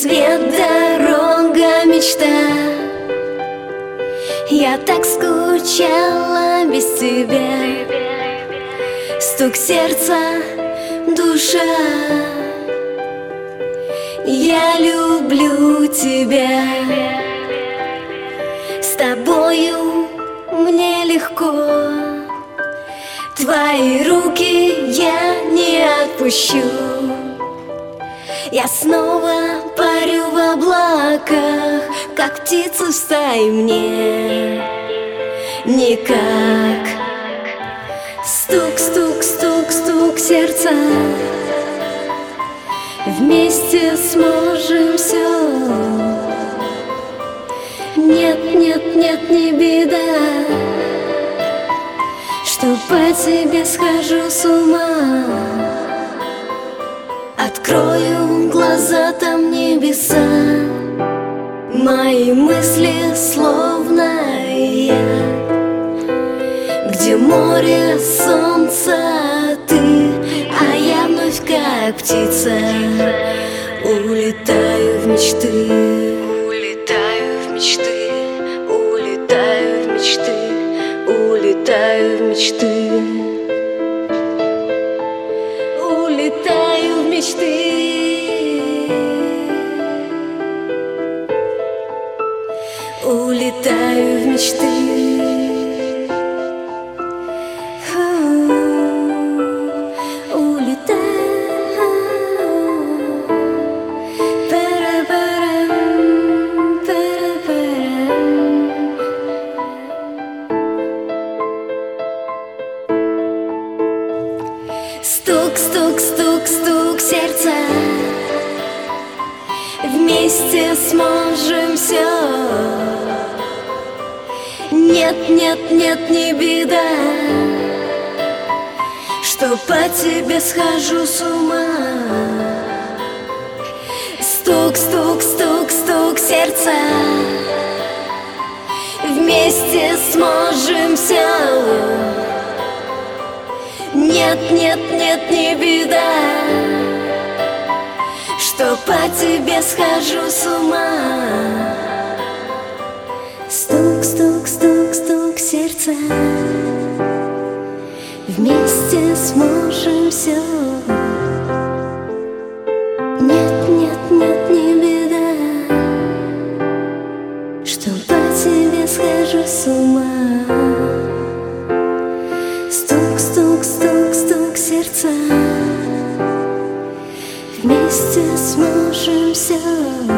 Свет, дорога, мечта. Я так скучала без тебя. Стук сердца, душа. Я люблю тебя. С тобою мне легко. Твои руки я не отпущу. Я снова парю в облаках Как птица в стае мне. Никак. Стук, стук, стук, стук сердца. Вместе сможем все Нет, нет, нет, не беда что по тебе схожу с ума. Открою глаза, там небеса Мои мысли словно я. Где море, солнце, ты А я вновь как птица. Улетаю в мечты. Улетаю в мечты. Улетаю в мечты. Улетаю в мечты Улетаю в мечты. Улетаю Пара-парам, Стук, стук, стук, стук сердца. Вместе сможем все Нет, нет, нет, не беда Что по тебе схожу с ума. Стук, стук, стук, стук сердца. Вместе сможем все нет, нет, нет, не беда Что по тебе схожу с ума. Стук, стук, стук, сердца Вместе сможем все Нет, нет, нет, не беда. Что по тебе схожу с ума. Стук, стук, стук, стук сердца. Вместе сможем все